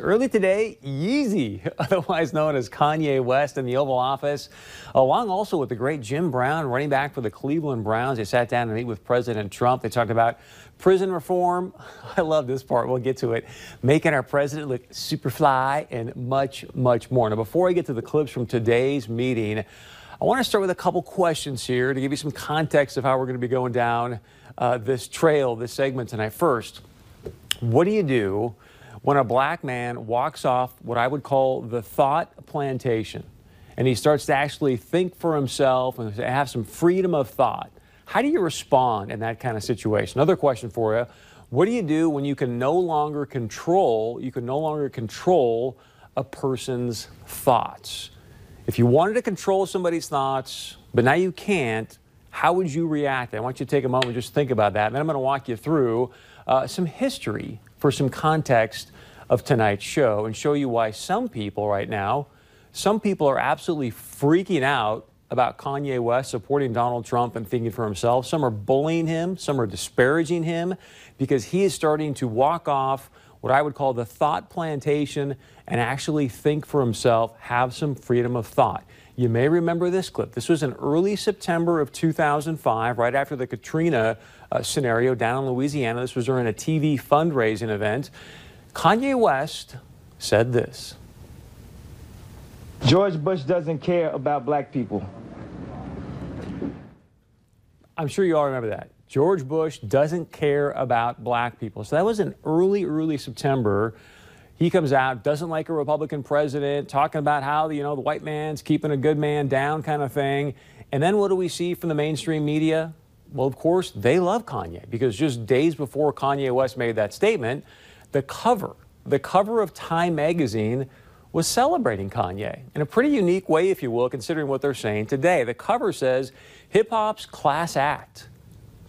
Early today, Yeezy, otherwise known as Kanye West, in the Oval Office, along also with the great Jim Brown, running back for the Cleveland Browns. They sat down to meet with President Trump. They talked about prison reform. I love this part. We'll get to it. Making our president look super fly and much, much more. Now, before I get to the clips from today's meeting, I want to start with a couple questions here to give you some context of how we're going to be going down uh, this trail, this segment tonight. First, what do you do? When a black man walks off what I would call the thought plantation and he starts to actually think for himself and have some freedom of thought. How do you respond in that kind of situation? Another question for you. What do you do when you can no longer control, you can no longer control a person's thoughts? If you wanted to control somebody's thoughts, but now you can't, how would you react? I want you to take a moment and just think about that. And then I'm going to walk you through uh, some history for some context of tonight's show and show you why some people right now, some people are absolutely freaking out about Kanye West supporting Donald Trump and thinking for himself. Some are bullying him, some are disparaging him because he is starting to walk off what I would call the thought plantation and actually think for himself, have some freedom of thought. You may remember this clip. This was in early September of 2005, right after the Katrina uh, scenario down in Louisiana. This was during a TV fundraising event. Kanye West said this George Bush doesn't care about black people. I'm sure you all remember that. George Bush doesn't care about black people. So that was in early, early September. He comes out, doesn't like a Republican president, talking about how, you know, the white man's keeping a good man down kind of thing. And then what do we see from the mainstream media? Well, of course, they love Kanye because just days before Kanye West made that statement, the cover, the cover of Time magazine was celebrating Kanye in a pretty unique way, if you will, considering what they're saying today. The cover says hip hop's class act.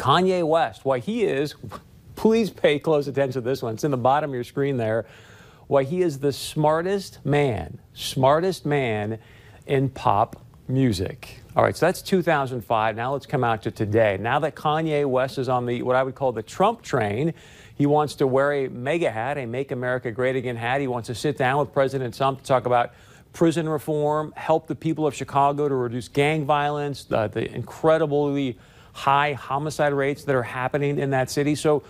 Kanye West, why he is, please pay close attention to this one. It's in the bottom of your screen there. Why he is the smartest man, smartest man in pop music. All right, so that's 2005. Now let's come out to today. Now that Kanye West is on the what I would call the Trump train, he wants to wear a MAGA hat, a Make America Great Again hat. He wants to sit down with President Trump to talk about prison reform, help the people of Chicago to reduce gang violence, the, the incredibly high homicide rates that are happening in that city. So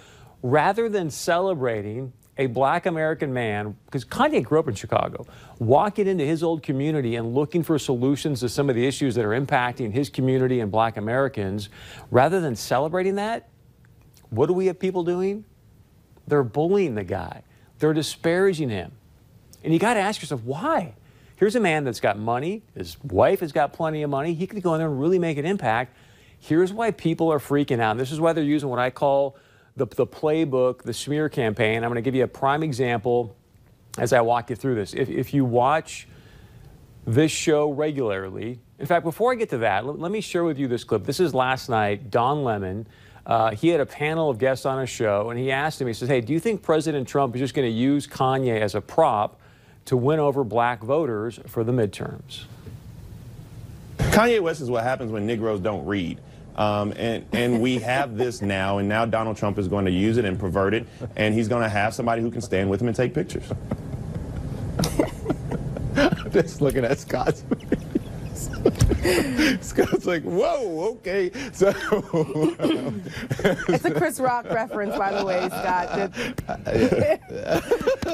rather than celebrating a black American man, because Kanye grew up in Chicago, walking into his old community and looking for solutions to some of the issues that are impacting his community and black Americans, rather than celebrating that, what do we have people doing? They're bullying the guy. They're disparaging him. And you got to ask yourself, why? Here's a man that's got money. His wife has got plenty of money. He could go in there and really make an impact. Here's why people are freaking out. And this is why they're using what I call the, the playbook, the smear campaign. I'm going to give you a prime example as I walk you through this. If, if you watch this show regularly, in fact, before I get to that, let, let me share with you this clip. This is last night, Don Lemon uh, he had a panel of guests on a show, and he asked him, he says, Hey, do you think President Trump is just going to use Kanye as a prop to win over black voters for the midterms? Kanye West is what happens when Negroes don't read. Um, and, and we have this now, and now Donald Trump is going to use it and pervert it, and he's going to have somebody who can stand with him and take pictures. Just looking at Scott's Scott's like, whoa, okay. So it's a Chris Rock reference, by the way, Scott.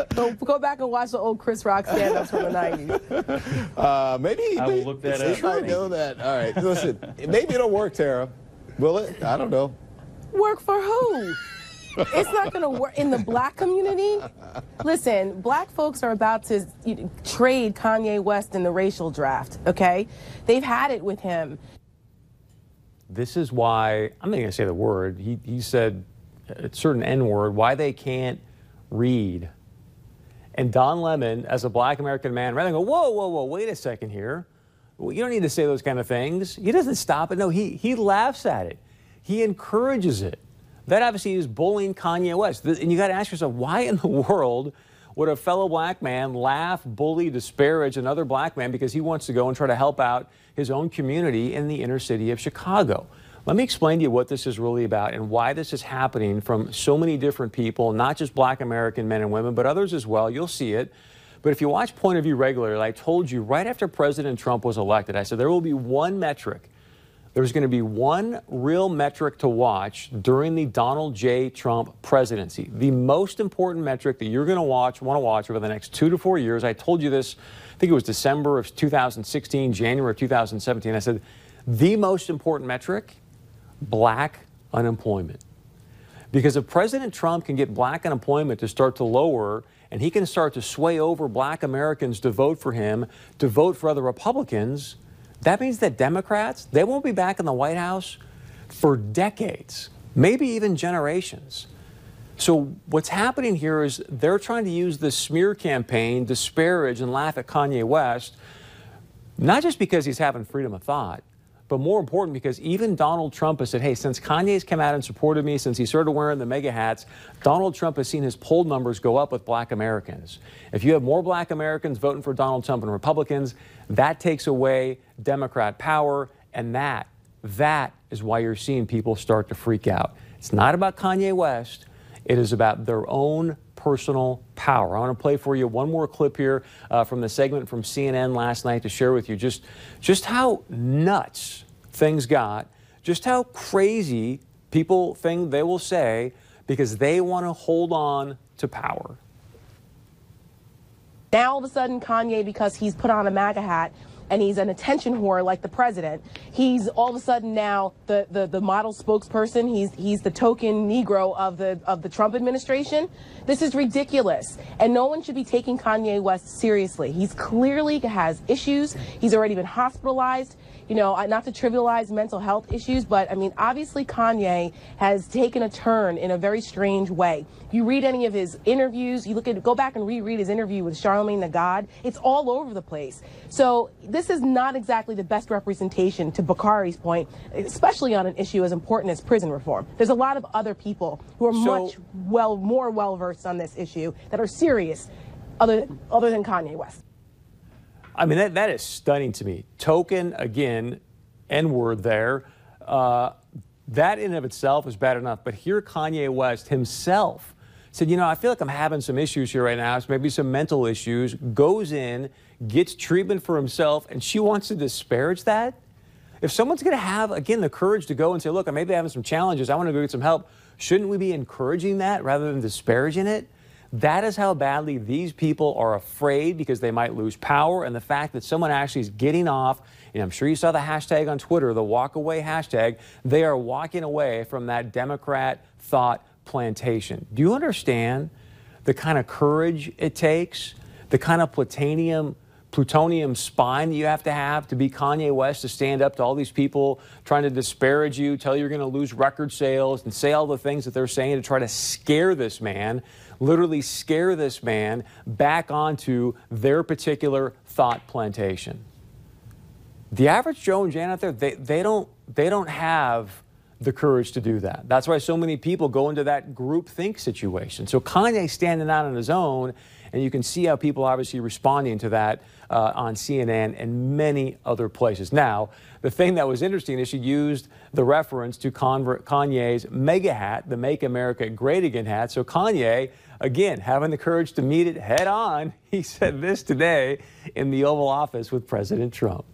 so go back and watch the old Chris Rock stand-ups from the '90s. Uh, maybe I will look that up. I know that. All right, listen. Maybe it'll work, Tara. Will it? I don't know. Work for who? It's not going to work in the black community. Listen, black folks are about to trade Kanye West in the racial draft, okay? They've had it with him. This is why, I'm not going to say the word, he, he said a certain N word, why they can't read. And Don Lemon, as a black American man, rather than go, whoa, whoa, whoa, wait a second here. You don't need to say those kind of things. He doesn't stop it. No, he, he laughs at it. He encourages it. That obviously is bullying Kanye West. And you got to ask yourself, why in the world would a fellow black man laugh, bully, disparage another black man because he wants to go and try to help out his own community in the inner city of Chicago? Let me explain to you what this is really about and why this is happening from so many different people, not just black American men and women, but others as well. You'll see it. But if you watch Point of View regularly, I told you right after President Trump was elected, I said there will be one metric. There's going to be one real metric to watch during the Donald J. Trump presidency. The most important metric that you're going to watch, want to watch over the next two to four years. I told you this, I think it was December of 2016, January of 2017. I said, the most important metric black unemployment. Because if President Trump can get black unemployment to start to lower and he can start to sway over black Americans to vote for him, to vote for other Republicans, that means that Democrats, they won't be back in the White House for decades, maybe even generations. So what's happening here is they're trying to use this smear campaign, disparage and laugh at Kanye West, not just because he's having freedom of thought, but more important because even Donald Trump has said, hey, since Kanye's come out and supported me, since he started wearing the MAGA hats, Donald Trump has seen his poll numbers go up with black Americans. If you have more black Americans voting for Donald Trump and Republicans, that takes away Democrat power, and that, that is why you're seeing people start to freak out. It's not about Kanye West. It is about their own personal power. I want to play for you one more clip here uh, from the segment from CNN last night to share with you just, just how nuts things got, just how crazy people think they will say because they want to hold on to power. Now all of a sudden, Kanye, because he's put on a MAGA hat, and he's an attention whore like the president. He's all of a sudden now the, the, the model spokesperson. He's he's the token Negro of the of the Trump administration. This is ridiculous, and no one should be taking Kanye West seriously. He's clearly has issues. He's already been hospitalized you know, not to trivialize mental health issues, but I mean, obviously Kanye has taken a turn in a very strange way. You read any of his interviews, you look at, go back and reread his interview with Charlemagne the God. It's all over the place. So this is not exactly the best representation, to Bakari's point, especially on an issue as important as prison reform. There's a lot of other people who are so, much well, more well versed on this issue that are serious, other other than Kanye West. I mean, that, that is stunning to me. Token, again, N word there. Uh, that in and of itself is bad enough. But here, Kanye West himself said, You know, I feel like I'm having some issues here right now, It's maybe some mental issues, goes in, gets treatment for himself, and she wants to disparage that? If someone's going to have, again, the courage to go and say, Look, I may be having some challenges, I want to go get some help, shouldn't we be encouraging that rather than disparaging it? That is how badly these people are afraid because they might lose power. And the fact that someone actually is getting off, and I'm sure you saw the hashtag on Twitter, the walk away hashtag, they are walking away from that Democrat thought plantation. Do you understand the kind of courage it takes, the kind of plutonium? Plutonium spine that you have to have to be Kanye West to stand up to all these people trying to disparage you, tell you you're going to lose record sales, and say all the things that they're saying to try to scare this man literally scare this man back onto their particular thought plantation. The average Joe and Jan out there, they, they, don't, they don't have the courage to do that. That's why so many people go into that group think situation. So Kanye standing out on his own, and you can see how people obviously responding to that uh, on CNN and many other places. Now, the thing that was interesting is she used the reference to Kanye's MAGA hat, the Make America Great Again hat. So Kanye Again, having the courage to meet it head on, he said this today in the Oval Office with President Trump.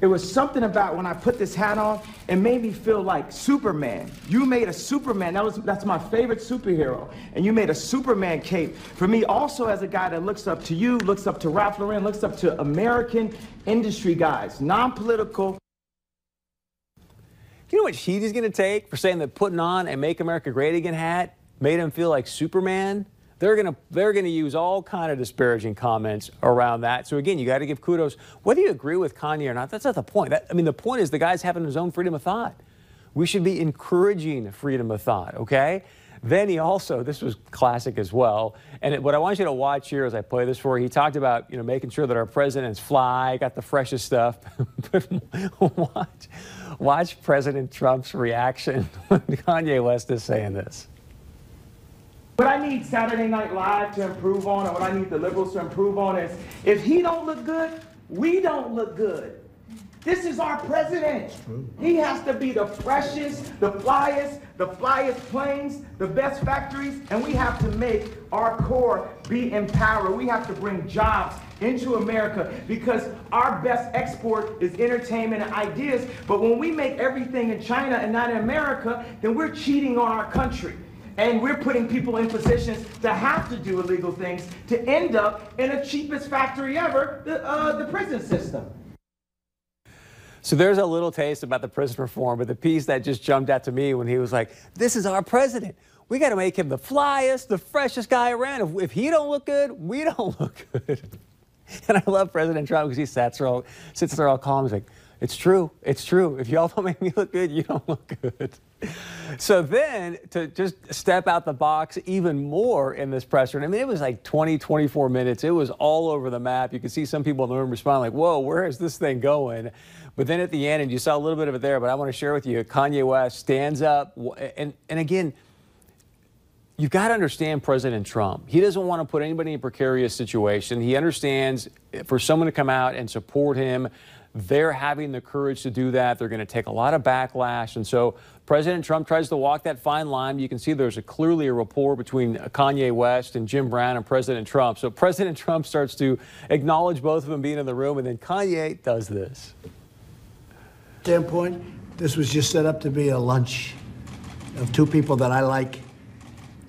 It was something about when I put this hat on, it made me feel like Superman. You made a Superman. That was that's my favorite superhero. And you made a Superman cape. For me, also as a guy that looks up to you, looks up to Ralph Lauren, looks up to American industry guys, non-political. You know what heat he's to take for saying that putting on a Make America Great Again hat made him feel like Superman, they're gonna they're gonna use all kind of disparaging comments around that. So again, you got to give kudos whether you agree with Kanye or not. That's not the point. That, I mean, the point is the guy's having his own freedom of thought. We should be encouraging freedom of thought. Okay. Then he also, this was classic as well. And it, what I want you to watch here as I play this for you, he talked about, you know, making sure that our presidents fly, got the freshest stuff. watch, watch President Trump's reaction when Kanye West is saying this. What I need Saturday Night Live to improve on, and what I need the liberals to improve on is if he don't look good, we don't look good. This is our president. He has to be the freshest, the flyest, the flyest planes, the best factories, and we have to make our core be empowered. We have to bring jobs into America because our best export is entertainment and ideas. But when we make everything in China and not in America, then we're cheating on our country. And we're putting people in positions to have to do illegal things to end up in the cheapest factory ever, the, uh, the prison system. So there's a little taste about the prison reform, but the piece that just jumped out to me when he was like, "This is our president. We got to make him the flyest, the freshest guy around. If, if he don't look good, we don't look good." And I love President Trump because he sits there all, calm. He's like, "It's true. It's true. If y'all don't make me look good, you don't look good." So then to just step out the box even more in this presser, I mean, it was like 20, 24 minutes. It was all over the map. You could see some people in the room respond like, "Whoa, where is this thing going?" But then at the end, and you saw a little bit of it there, but I want to share with you, Kanye West stands up, and and again. You've got to understand President Trump. He doesn't want to put anybody in a precarious situation. He understands eh, for someone to come out and support him, they're having the courage to do that. They're going to take a lot of backlash. And so President Trump tries to walk that fine line. You can see there's a, clearly a rapport between Kanye West and Jim Brown and President Trump. So President Trump starts to acknowledge both of them being in the room, and then Kanye does this. Standpoint, this was just set up to be a lunch of two people that I like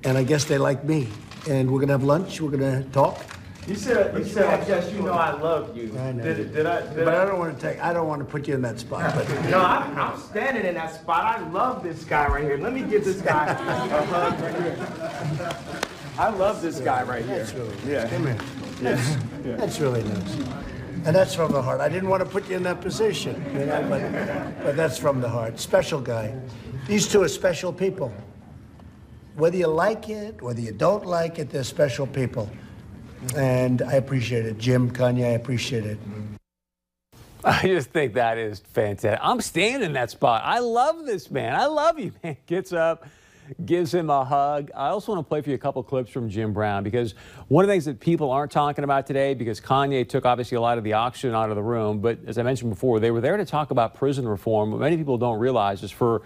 and I guess they like me. And we're gonna have lunch. We're gonna talk. You said, you said, I guess you know I love you. I know. Did, did I? Did But I I? don't want to take. I don't want to put you in that spot. But No, I'm, I'm standing in that spot. I love this guy right here. Let me give this guy a hug right here. I love this guy right here. that's really Yeah. come here. That's, that's really nice. And that's from the heart. I didn't want to put you in that position, you know, but, but that's from the heart. Special guy. These two are special people. Whether you like it, whether you don't like it, they're special people. And I appreciate it. Jim, Kanye, I appreciate it. I just think that is fantastic. I'm standing in that spot. I love this man. I love you, man. Gets up, gives him a hug. I also want to play for you a couple clips from Jim Brown because one of the things that people aren't talking about today, because Kanye took obviously a lot of the oxygen out of the room, but as I mentioned before, they were there to talk about prison reform. What many people don't realize is for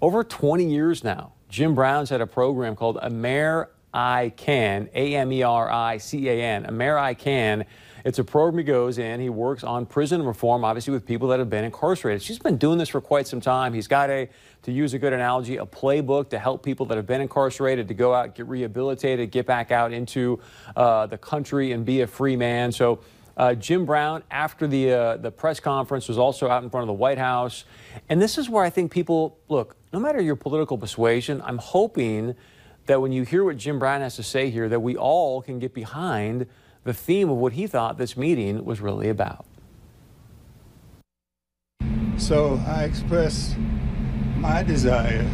over 20 years now, Jim Brown's had a program called A Amer I Can, A M E R I C A N, Amer I Can. It's a program he goes in. He works on prison reform, obviously with people that have been incarcerated. She's been doing this for quite some time. He's got a, to use a good analogy, a playbook to help people that have been incarcerated to go out, get rehabilitated, get back out into uh, the country and be a free man. So uh, Jim Brown, after the uh, the press conference, was also out in front of the White House, and this is where I think people look. No matter your political persuasion, I'm hoping that when you hear what Jim Brown has to say here, that we all can get behind the theme of what he thought this meeting was really about. So I express my desire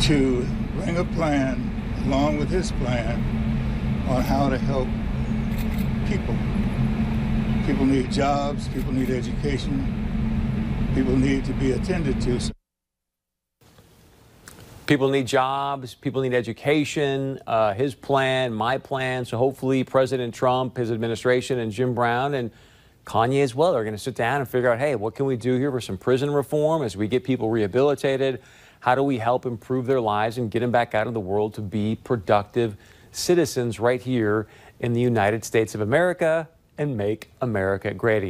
to bring a plan along with his plan on how to help people. People need jobs, people need education, people need to be attended to. People need jobs, people need education. Uh, his plan, my plan. So hopefully, President Trump, his administration, and Jim Brown and Kanye as well are going to sit down and figure out hey, what can we do here for some prison reform as we get people rehabilitated? How do we help improve their lives and get them back out in the world to be productive citizens right here in the United States of America and make America great again?